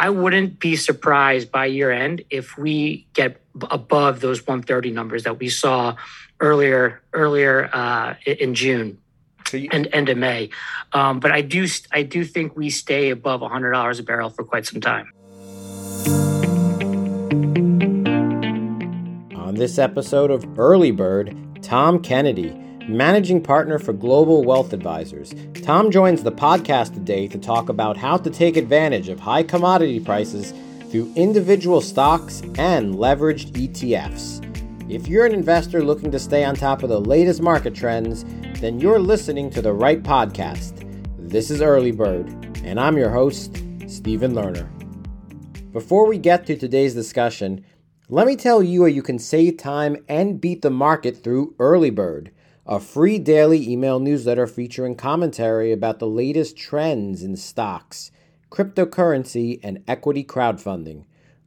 I wouldn't be surprised by year end if we get above those 130 numbers that we saw earlier earlier uh, in June. And end of May, um, but I do I do think we stay above hundred dollars a barrel for quite some time. On this episode of Early Bird, Tom Kennedy, managing partner for Global Wealth Advisors. Tom joins the podcast today to talk about how to take advantage of high commodity prices through individual stocks and leveraged ETFs. If you're an investor looking to stay on top of the latest market trends, then you're listening to the right podcast. This is Early Bird, and I'm your host, Stephen Lerner. Before we get to today's discussion, let me tell you how you can save time and beat the market through Early Bird a free daily email newsletter featuring commentary about the latest trends in stocks, cryptocurrency, and equity crowdfunding.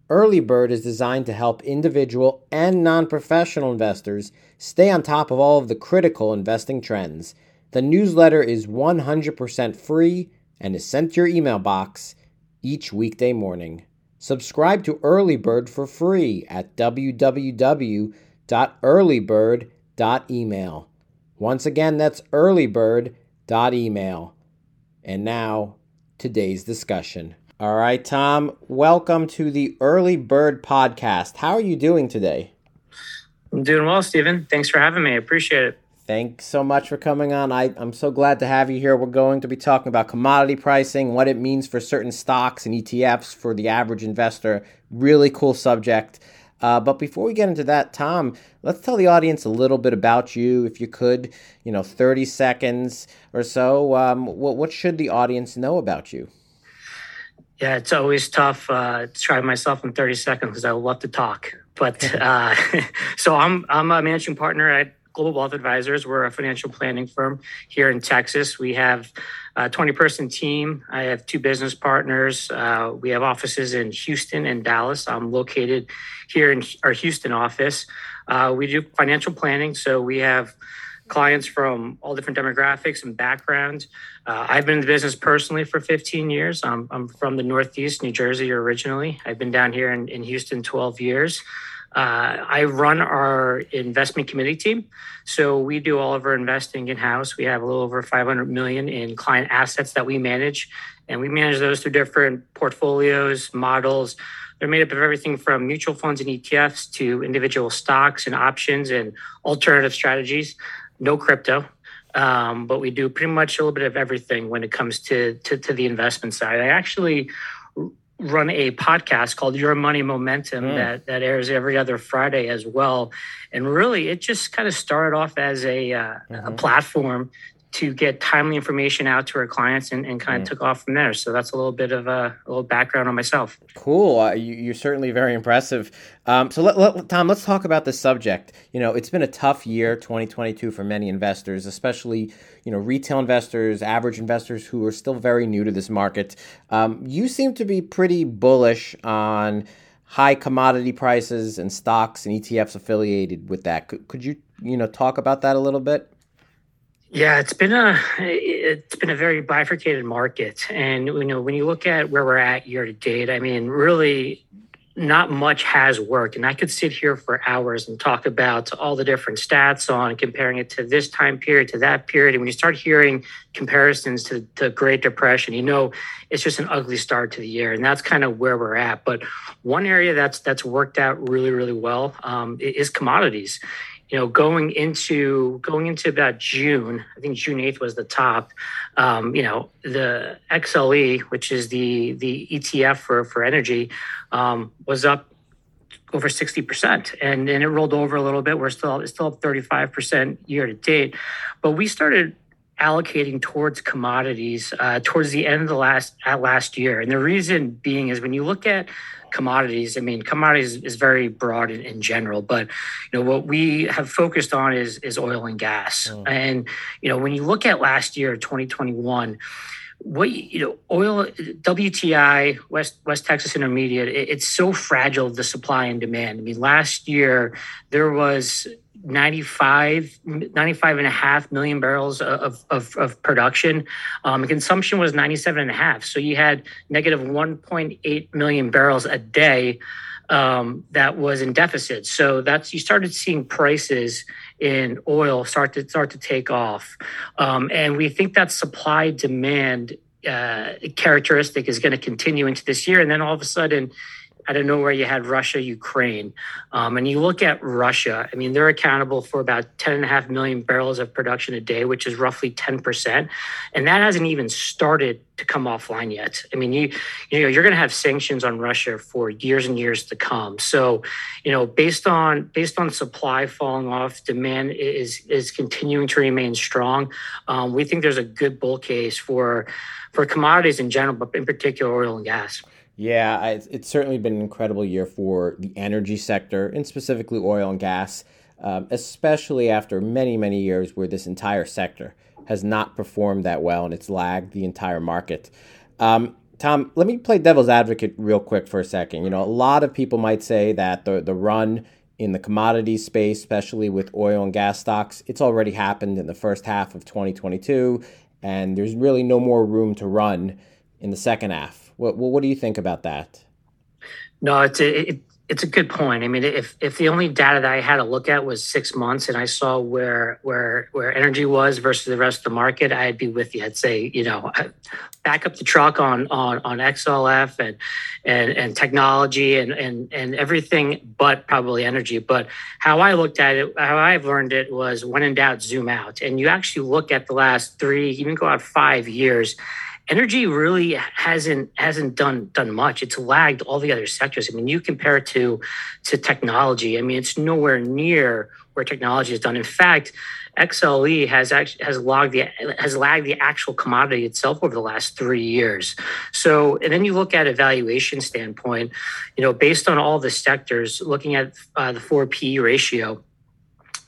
Early Bird is designed to help individual and non professional investors stay on top of all of the critical investing trends. The newsletter is 100% free and is sent to your email box each weekday morning. Subscribe to Early Bird for free at www.earlybird.email. Once again, that's earlybird.email. And now, today's discussion. All right, Tom, welcome to the Early Bird podcast. How are you doing today? I'm doing well, Stephen. Thanks for having me. I appreciate it. Thanks so much for coming on. I, I'm so glad to have you here. We're going to be talking about commodity pricing, what it means for certain stocks and ETFs for the average investor. Really cool subject. Uh, but before we get into that, Tom, let's tell the audience a little bit about you, if you could. You know, 30 seconds or so. Um, what, what should the audience know about you? Yeah, it's always tough uh, to try myself in 30 seconds because I love to talk. But uh, so I'm I'm a managing partner at Global Wealth Advisors. We're a financial planning firm here in Texas. We have a 20 person team. I have two business partners. Uh, we have offices in Houston and Dallas. I'm located here in our Houston office. Uh, we do financial planning. So we have clients from all different demographics and backgrounds. Uh, I've been in the business personally for 15 years. I'm, I'm from the Northeast, New Jersey originally. I've been down here in, in Houston 12 years. Uh, I run our investment committee team. So we do all of our investing in house. We have a little over 500 million in client assets that we manage, and we manage those through different portfolios, models. They're made up of everything from mutual funds and ETFs to individual stocks and options and alternative strategies. No crypto. Um, but we do pretty much a little bit of everything when it comes to, to, to the investment side. I actually run a podcast called Your Money Momentum mm. that that airs every other Friday as well. And really, it just kind of started off as a, uh, mm-hmm. a platform to get timely information out to our clients and, and kind of mm. took off from there. So that's a little bit of a, a little background on myself. Cool. Uh, you, are certainly very impressive. Um, so, let, let, Tom, let's talk about this subject. You know, it's been a tough year, 2022, for many investors, especially, you know, retail investors, average investors who are still very new to this market. Um, you seem to be pretty bullish on high commodity prices and stocks and ETFs affiliated with that. Could, could you, you know, talk about that a little bit? Yeah, it's been a it's been a very bifurcated market, and you know when you look at where we're at year to date, I mean, really, not much has worked. And I could sit here for hours and talk about all the different stats on comparing it to this time period to that period. And when you start hearing comparisons to the Great Depression, you know it's just an ugly start to the year, and that's kind of where we're at. But one area that's that's worked out really really well um, is commodities you know, going into going into about June, I think June eighth was the top. Um, you know, the XLE, which is the the ETF for for energy, um, was up over sixty percent, and and it rolled over a little bit. We're still it's still up thirty five percent year to date, but we started allocating towards commodities uh, towards the end of the last at last year, and the reason being is when you look at commodities. I mean, commodities is very broad in, in, general, but you know what we have focused on is is oil and gas. Mm. And you know, when you look at last year, 2021 what you know oil wti west west texas intermediate it, it's so fragile the supply and demand i mean last year there was 95, 95 and a half million barrels of, of, of production. Um, consumption was 97 and a half. So you had negative 1.8 million barrels a day um, that was in deficit. So that's you started seeing prices in oil start to start to take off, um, and we think that supply demand uh, characteristic is going to continue into this year. And then all of a sudden, out of nowhere, you had Russia, Ukraine. Um, and you look at Russia, I mean, they're accountable for about 10.5 million barrels of production a day, which is roughly 10%. And that hasn't even started to come offline yet. I mean, you, you know, you're going to have sanctions on Russia for years and years to come. So, you know, based on based on supply falling off, demand is is continuing to remain strong. Um, we think there's a good bull case for for commodities in general, but in particular oil and gas. Yeah, it's certainly been an incredible year for the energy sector and specifically oil and gas, um, especially after many, many years where this entire sector has not performed that well and it's lagged the entire market. Um, Tom, let me play devil's advocate real quick for a second. You know, a lot of people might say that the, the run in the commodity space, especially with oil and gas stocks, it's already happened in the first half of 2022, and there's really no more room to run in the second half. What what do you think about that? No, it's a, it, it's a good point. I mean, if if the only data that I had to look at was six months, and I saw where where where energy was versus the rest of the market, I'd be with you. I'd say, you know, back up the truck on on on XLF and and and technology and and and everything, but probably energy. But how I looked at it, how I've learned it was when in doubt, zoom out, and you actually look at the last three, even go out five years energy really hasn't hasn't done done much. It's lagged all the other sectors. I mean, you compare it to to technology. I mean, it's nowhere near where technology has done. In fact, XLE has actually has logged the has lagged the actual commodity itself over the last three years. So, and then you look at a valuation standpoint, you know, based on all the sectors, looking at uh, the four P ratio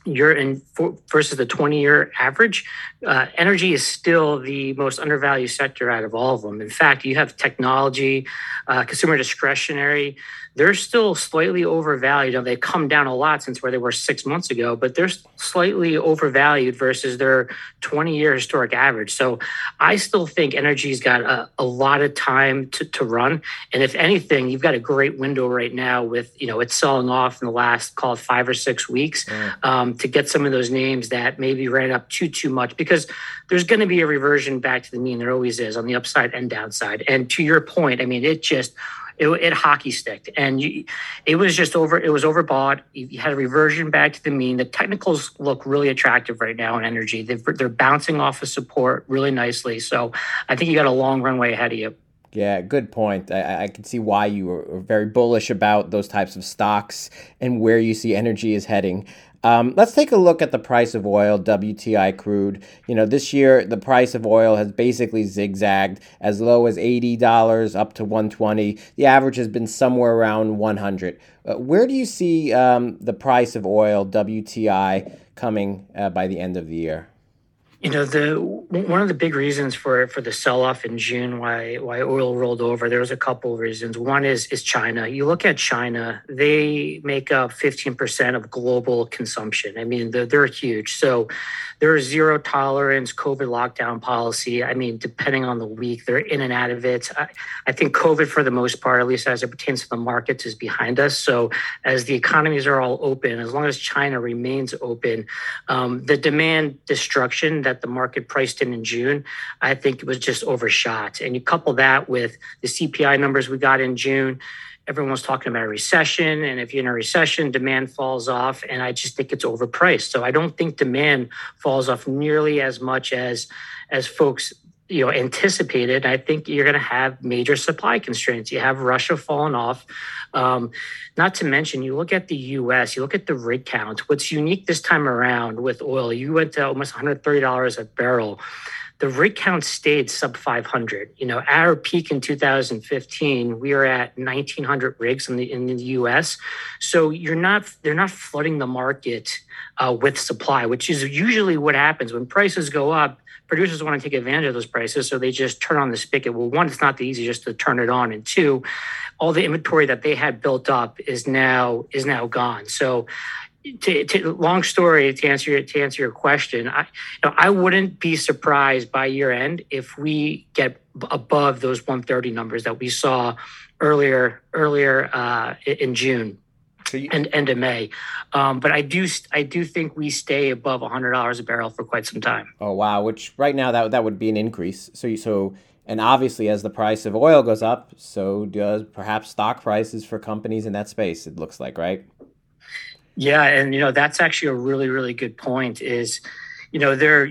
you're in for, versus the 20 year average, uh, energy is still the most undervalued sector out of all of them. In fact, you have technology, uh, consumer discretionary, they're still slightly overvalued. Now, they've come down a lot since where they were six months ago, but they're slightly overvalued versus their 20 year historic average. So I still think energy's got a, a lot of time to, to run. And if anything, you've got a great window right now with, you know, it's selling off in the last, call it five or six weeks um, to get some of those names that maybe ran up too, too much because there's going to be a reversion back to the mean. There always is on the upside and downside. And to your point, I mean, it just, it, it hockey sticked, and you, it was just over. It was overbought. You had a reversion back to the mean. The technicals look really attractive right now in energy. They've, they're bouncing off of support really nicely. So I think you got a long runway ahead of you. Yeah, good point. I, I can see why you are very bullish about those types of stocks and where you see energy is heading. Um, let's take a look at the price of oil, WTI crude. You know, this year the price of oil has basically zigzagged as low as $80 up to 120. The average has been somewhere around 100. Uh, where do you see um, the price of oil, WTI, coming uh, by the end of the year? You know, the one of the big reasons for for the sell off in June, why why oil rolled over, there was a couple of reasons. One is is China. You look at China; they make up fifteen percent of global consumption. I mean, they're, they're huge. So there is zero tolerance COVID lockdown policy. I mean, depending on the week, they're in and out of it. I, I, think COVID, for the most part, at least as it pertains to the markets, is behind us. So as the economies are all open, as long as China remains open, um, the demand destruction that the market priced in in June, I think it was just overshot. And you couple that with the CPI numbers we got in June everyone was talking about a recession and if you're in a recession demand falls off and i just think it's overpriced. So i don't think demand falls off nearly as much as as folks you know anticipated. I think you're going to have major supply constraints. You have russia falling off. Um, not to mention you look at the us you look at the rig count what's unique this time around with oil you went to almost $130 a barrel the rig count stayed sub 500. You know, our peak in 2015, we were at 1,900 rigs in the in the U.S. So you're not they're not flooding the market uh, with supply, which is usually what happens when prices go up. Producers want to take advantage of those prices, so they just turn on the spigot. Well, one, it's not the easy just to turn it on, and two, all the inventory that they had built up is now is now gone. So to, to, long story to answer your, to answer your question, I, you know, I wouldn't be surprised by year end if we get above those 130 numbers that we saw earlier earlier uh, in June. So you, and end of May, um, but I do I do think we stay above hundred dollars a barrel for quite some time. Oh wow! Which right now that that would be an increase. So you, so and obviously as the price of oil goes up, so does perhaps stock prices for companies in that space. It looks like right. Yeah, and you know that's actually a really really good point. Is you know there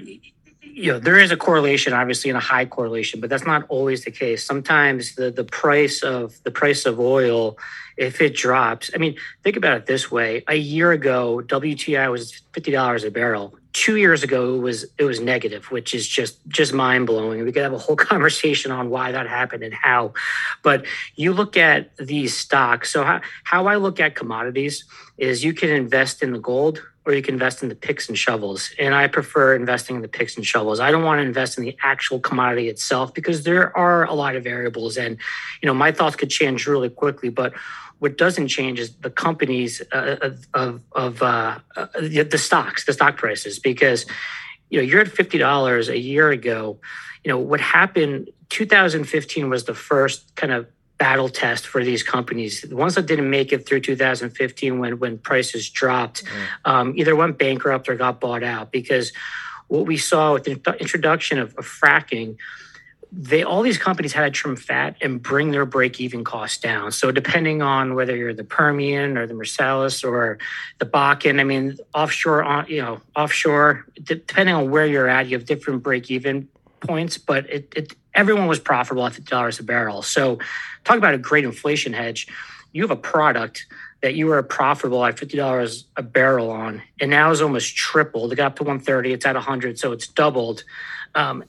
you know there is a correlation obviously and a high correlation but that's not always the case. Sometimes the the price of the price of oil if it drops i mean think about it this way. A year ago wti was $50 a barrel. Two years ago it was it was negative which is just just mind-blowing. We could have a whole conversation on why that happened and how. But you look at these stocks. So how, how i look at commodities is you can invest in the gold or you can invest in the picks and shovels. And I prefer investing in the picks and shovels. I don't want to invest in the actual commodity itself because there are a lot of variables. And, you know, my thoughts could change really quickly. But what doesn't change is the companies uh, of, of uh, uh, the, the stocks, the stock prices, because, you know, you're at $50 a year ago. You know, what happened 2015 was the first kind of battle test for these companies. The ones that didn't make it through 2015 when when prices dropped, mm. um, either went bankrupt or got bought out because what we saw with the introduction of, of fracking they all these companies had to trim fat and bring their break-even costs down. So depending on whether you're the Permian or the Marcellus or the Bakken, I mean offshore, uh, you know, offshore, depending on where you're at, you have different break-even points, but it, it everyone was profitable at fifty dollars a barrel. So, talk about a great inflation hedge. You have a product that you were profitable at fifty dollars a barrel on, and now is almost tripled. It got up to one thirty. It's at hundred, so it's doubled. Um,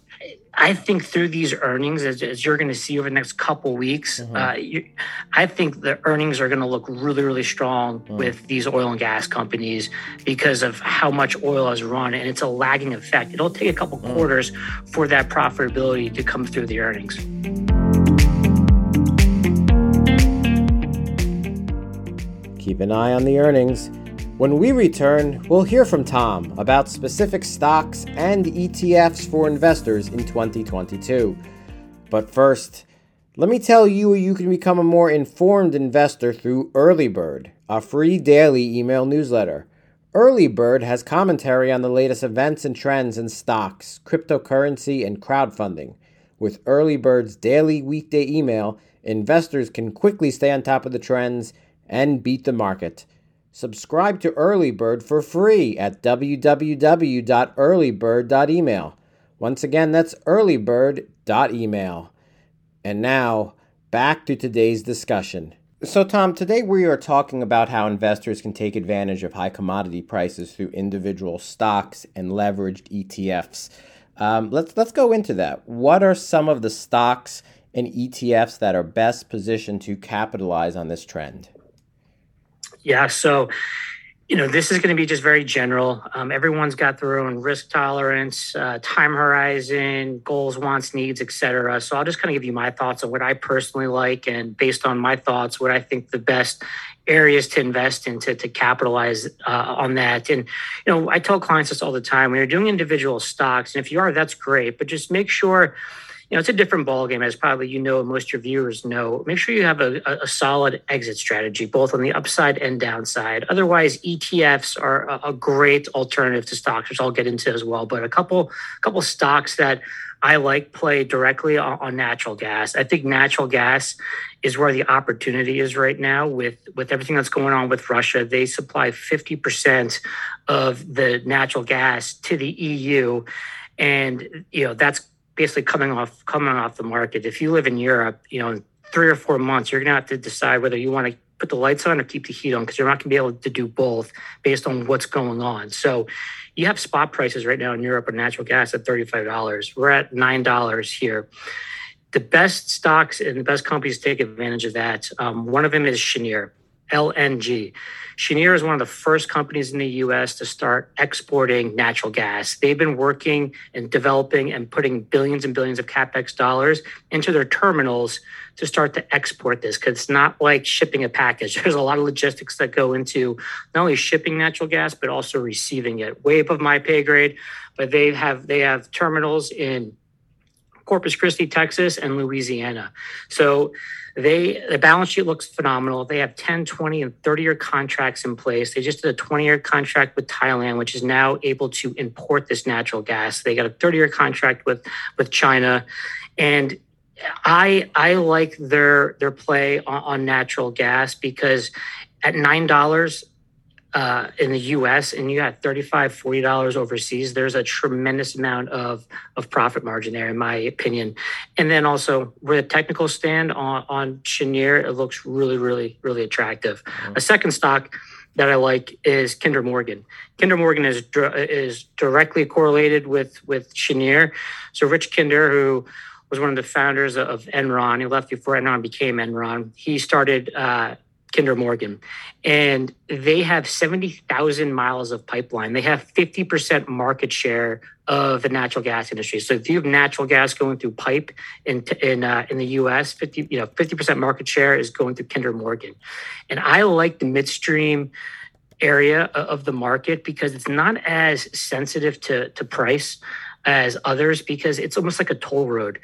I think through these earnings, as, as you're going to see over the next couple weeks, mm-hmm. uh, you, I think the earnings are going to look really, really strong mm. with these oil and gas companies because of how much oil has run, and it's a lagging effect. It'll take a couple mm. quarters for that profitability to come through the earnings. Keep an eye on the earnings. When we return, we'll hear from Tom about specific stocks and ETFs for investors in 2022. But first, let me tell you you can become a more informed investor through Earlybird, a free daily email newsletter. Earlybird has commentary on the latest events and trends in stocks, cryptocurrency, and crowdfunding. With Earlybird's daily weekday email, investors can quickly stay on top of the trends and beat the market. Subscribe to Earlybird for free at www.earlybird.email. Once again, that's earlybird.email. And now, back to today's discussion. So, Tom, today we are talking about how investors can take advantage of high commodity prices through individual stocks and leveraged ETFs. Um, let's let's go into that. What are some of the stocks and ETFs that are best positioned to capitalize on this trend? Yeah. So, you know, this is going to be just very general. Um, everyone's got their own risk tolerance, uh, time horizon, goals, wants, needs, etc. So I'll just kind of give you my thoughts on what I personally like, and based on my thoughts, what I think the best areas to invest in to, to capitalize uh, on that. And you know, I tell clients this all the time: when you're doing individual stocks, and if you are, that's great, but just make sure you know, it's a different ballgame, as probably you know, most of your viewers know. Make sure you have a, a, solid exit strategy, both on the upside and downside. Otherwise, ETFs are a, a, great alternative to stocks, which I'll get into as well. But a couple, couple stocks that I like play directly on, natural gas. I think natural gas is where the opportunity is right now with with everything that's going on with Russia. They supply fifty percent of the natural gas to the EU, and you know that's basically coming off coming off the market. If you live in Europe, you know, in three or four months, you're gonna have to decide whether you want to put the lights on or keep the heat on because you're not gonna be able to do both based on what's going on. So you have spot prices right now in Europe of natural gas at $35. We're at $9 here. The best stocks and the best companies take advantage of that. Um, one of them is Cheniere. LNG. Cheniere is one of the first companies in the US to start exporting natural gas. They've been working and developing and putting billions and billions of capex dollars into their terminals to start to export this because it's not like shipping a package. There's a lot of logistics that go into not only shipping natural gas but also receiving it. Way above my pay grade, but they have they have terminals in Corpus Christi, Texas, and Louisiana. So they the balance sheet looks phenomenal. They have 10, 20, and 30 year contracts in place. They just did a 20 year contract with Thailand, which is now able to import this natural gas. They got a 30 year contract with with China, and I I like their their play on, on natural gas because at nine dollars uh, in the US and you got $35, $40 overseas, there's a tremendous amount of, of profit margin there, in my opinion. And then also, where the technical stand on, on Cheniere, it looks really, really, really attractive. Mm-hmm. A second stock that I like is Kinder Morgan. Kinder Morgan is is directly correlated with with Cheniere. So Rich Kinder, who was one of the founders of Enron, he left before Enron became Enron. He started uh, Kinder Morgan, and they have 70,000 miles of pipeline. They have 50% market share of the natural gas industry. So if you have natural gas going through pipe in in uh, in the U.S., 50 you know 50% market share is going through Kinder Morgan, and I like the midstream area of the market because it's not as sensitive to to price as others because it's almost like a toll road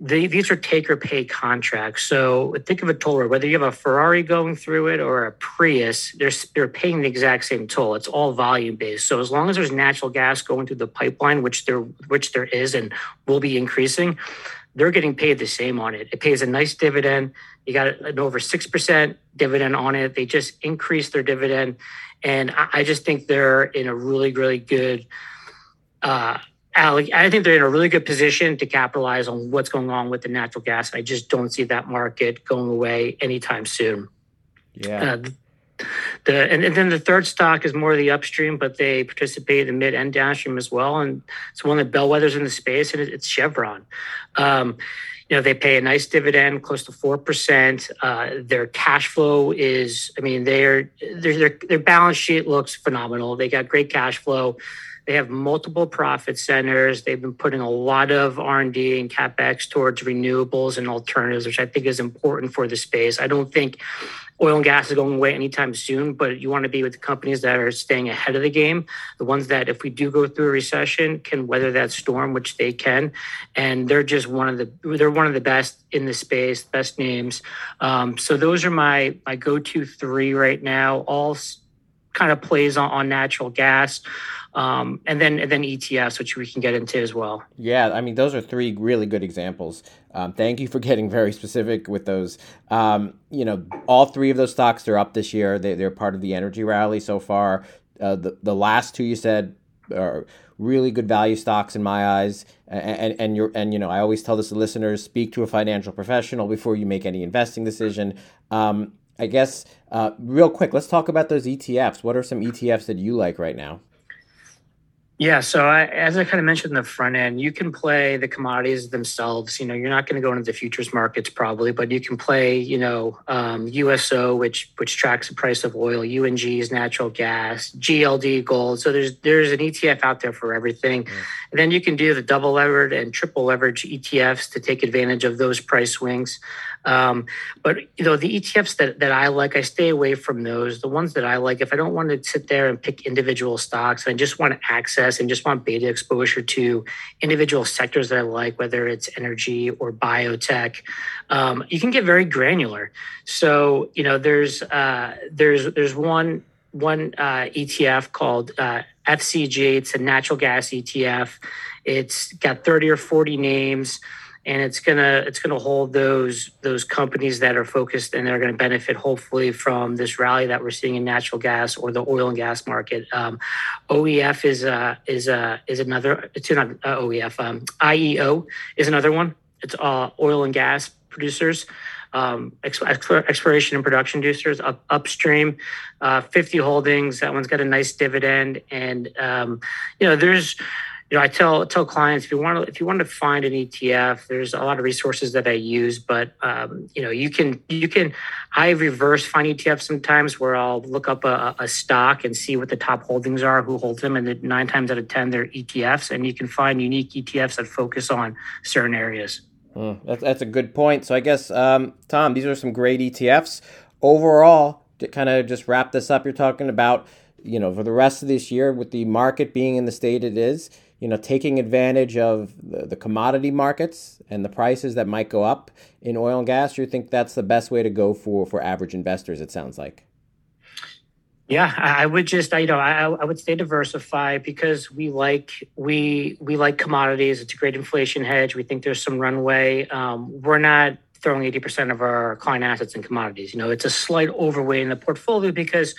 these are take or pay contracts. So think of a toll road, whether you have a Ferrari going through it or a Prius, they're, they're paying the exact same toll. It's all volume based. So as long as there's natural gas going through the pipeline, which there, which there is and will be increasing, they're getting paid the same on it. It pays a nice dividend. You got an over 6% dividend on it. They just increased their dividend. And I, I just think they're in a really, really good uh, I think they're in a really good position to capitalize on what's going on with the natural gas. I just don't see that market going away anytime soon. Yeah. Uh, the and, and, then the third stock is more of the upstream, but they participate in the mid and downstream as well, and it's one of the bellwethers in the space, and it's Chevron. Um, you know they pay a nice dividend, close to four percent. Uh, their cash flow is, I mean, their their their balance sheet looks phenomenal. They got great cash flow. They have multiple profit centers. They've been putting a lot of R&D and capex towards renewables and alternatives, which I think is important for the space. I don't think oil and gas is going away anytime soon, but you want to be with the companies that are staying ahead of the game, the ones that, if we do go through a recession, can weather that storm, which they can. And they're just one of the they're one of the best in the space, best names. Um, so those are my my go to three right now. All kind of plays on, on natural gas um, and then and then ETFs, which we can get into as well. Yeah, I mean those are three really good examples. Um, thank you for getting very specific with those. Um, you know, all three of those stocks are up this year. They, they're part of the energy rally so far. Uh, the the last two you said are really good value stocks in my eyes. And, and and you're and you know I always tell this to listeners: speak to a financial professional before you make any investing decision. Um, I guess uh, real quick, let's talk about those ETFs. What are some ETFs that you like right now? Yeah, so I, as I kind of mentioned in the front end, you can play the commodities themselves. You know, you're not going to go into the futures markets probably, but you can play, you know, um, USO, which which tracks the price of oil, UNG's natural gas, GLD gold. So there's there's an ETF out there for everything. Mm. And then you can do the double levered and triple leverage ETFs to take advantage of those price swings. Um, but you know, the ETFs that, that I like, I stay away from those. The ones that I like, if I don't want to sit there and pick individual stocks, I just want access and just want beta exposure to individual sectors that I like, whether it's energy or biotech. Um, you can get very granular. So you know, there's uh, there's there's one one uh, ETF called uh, FCG. It's a natural gas ETF. It's got 30 or 40 names and it's gonna it's gonna hold those those companies that are focused and they're to benefit hopefully from this rally that we're seeing in natural gas or the oil and gas market. Um, OEF is uh, is uh, is another. It's not uh, OEF. Um, IEO is another one. It's uh, oil and gas producers. Um, exploration and production producers up, upstream, uh, 50 holdings. That one's got a nice dividend, and um, you know there's you know, I tell tell clients if you want to if you want to find an ETF, there's a lot of resources that I use, but um, you know, you can you can I reverse find ETFs sometimes where I'll look up a, a stock and see what the top holdings are, who holds them, and nine times out of ten they're ETFs, and you can find unique ETFs that focus on certain areas. Mm, that's, that's a good point. So I guess um, Tom, these are some great ETFs overall. To kind of just wrap this up, you're talking about you know for the rest of this year with the market being in the state it is you know, taking advantage of the, the, commodity markets and the prices that might go up in oil and gas, you think that's the best way to go for for average investors? It sounds like. Yeah, I would just, you know, I, I would stay diversified because we like we we like commodities. It's a great inflation hedge. We think there's some runway. Um, we're not throwing 80% of our client assets in commodities. You know, it's a slight overweight in the portfolio because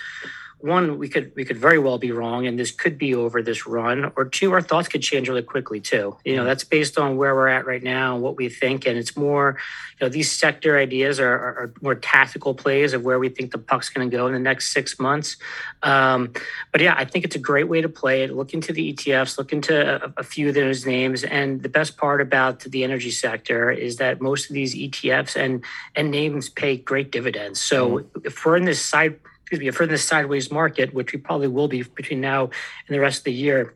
one, we could we could very well be wrong, and this could be over this run. Or two, our thoughts could change really quickly too. You know, that's based on where we're at right now and what we think, and it's more, you know, these sector ideas are, are, are more tactical plays of where we think the puck's going to go in the next six months. Um, but yeah, I think it's a great way to play it. Look into the ETFs, look into a, a few of those names, and the best part about the energy sector is that most of these ETFs and and names pay great dividends. So mm-hmm. if we're in this side excuse me, if we're in this sideways market, which we probably will be between now and the rest of the year,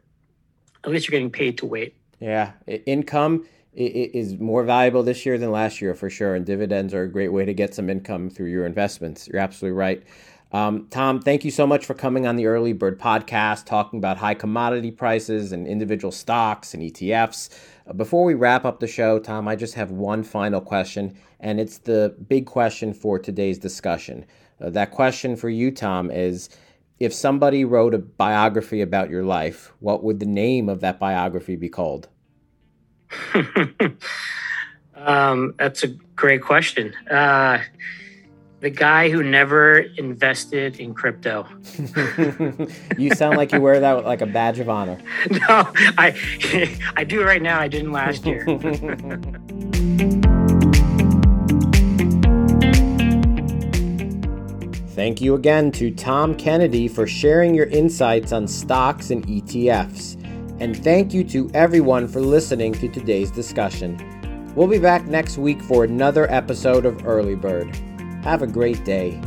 at least you're getting paid to wait. Yeah, income is more valuable this year than last year for sure, and dividends are a great way to get some income through your investments. You're absolutely right. Um, Tom, thank you so much for coming on the Early Bird podcast, talking about high commodity prices and individual stocks and ETFs. Uh, before we wrap up the show, Tom, I just have one final question, and it's the big question for today's discussion. Uh, that question for you, Tom, is if somebody wrote a biography about your life, what would the name of that biography be called? um, that's a great question. Uh, the guy who never invested in crypto. you sound like you wear that like a badge of honor. No, I I do right now. I didn't last year. Thank you again to Tom Kennedy for sharing your insights on stocks and ETFs. And thank you to everyone for listening to today's discussion. We'll be back next week for another episode of Early Bird. Have a great day.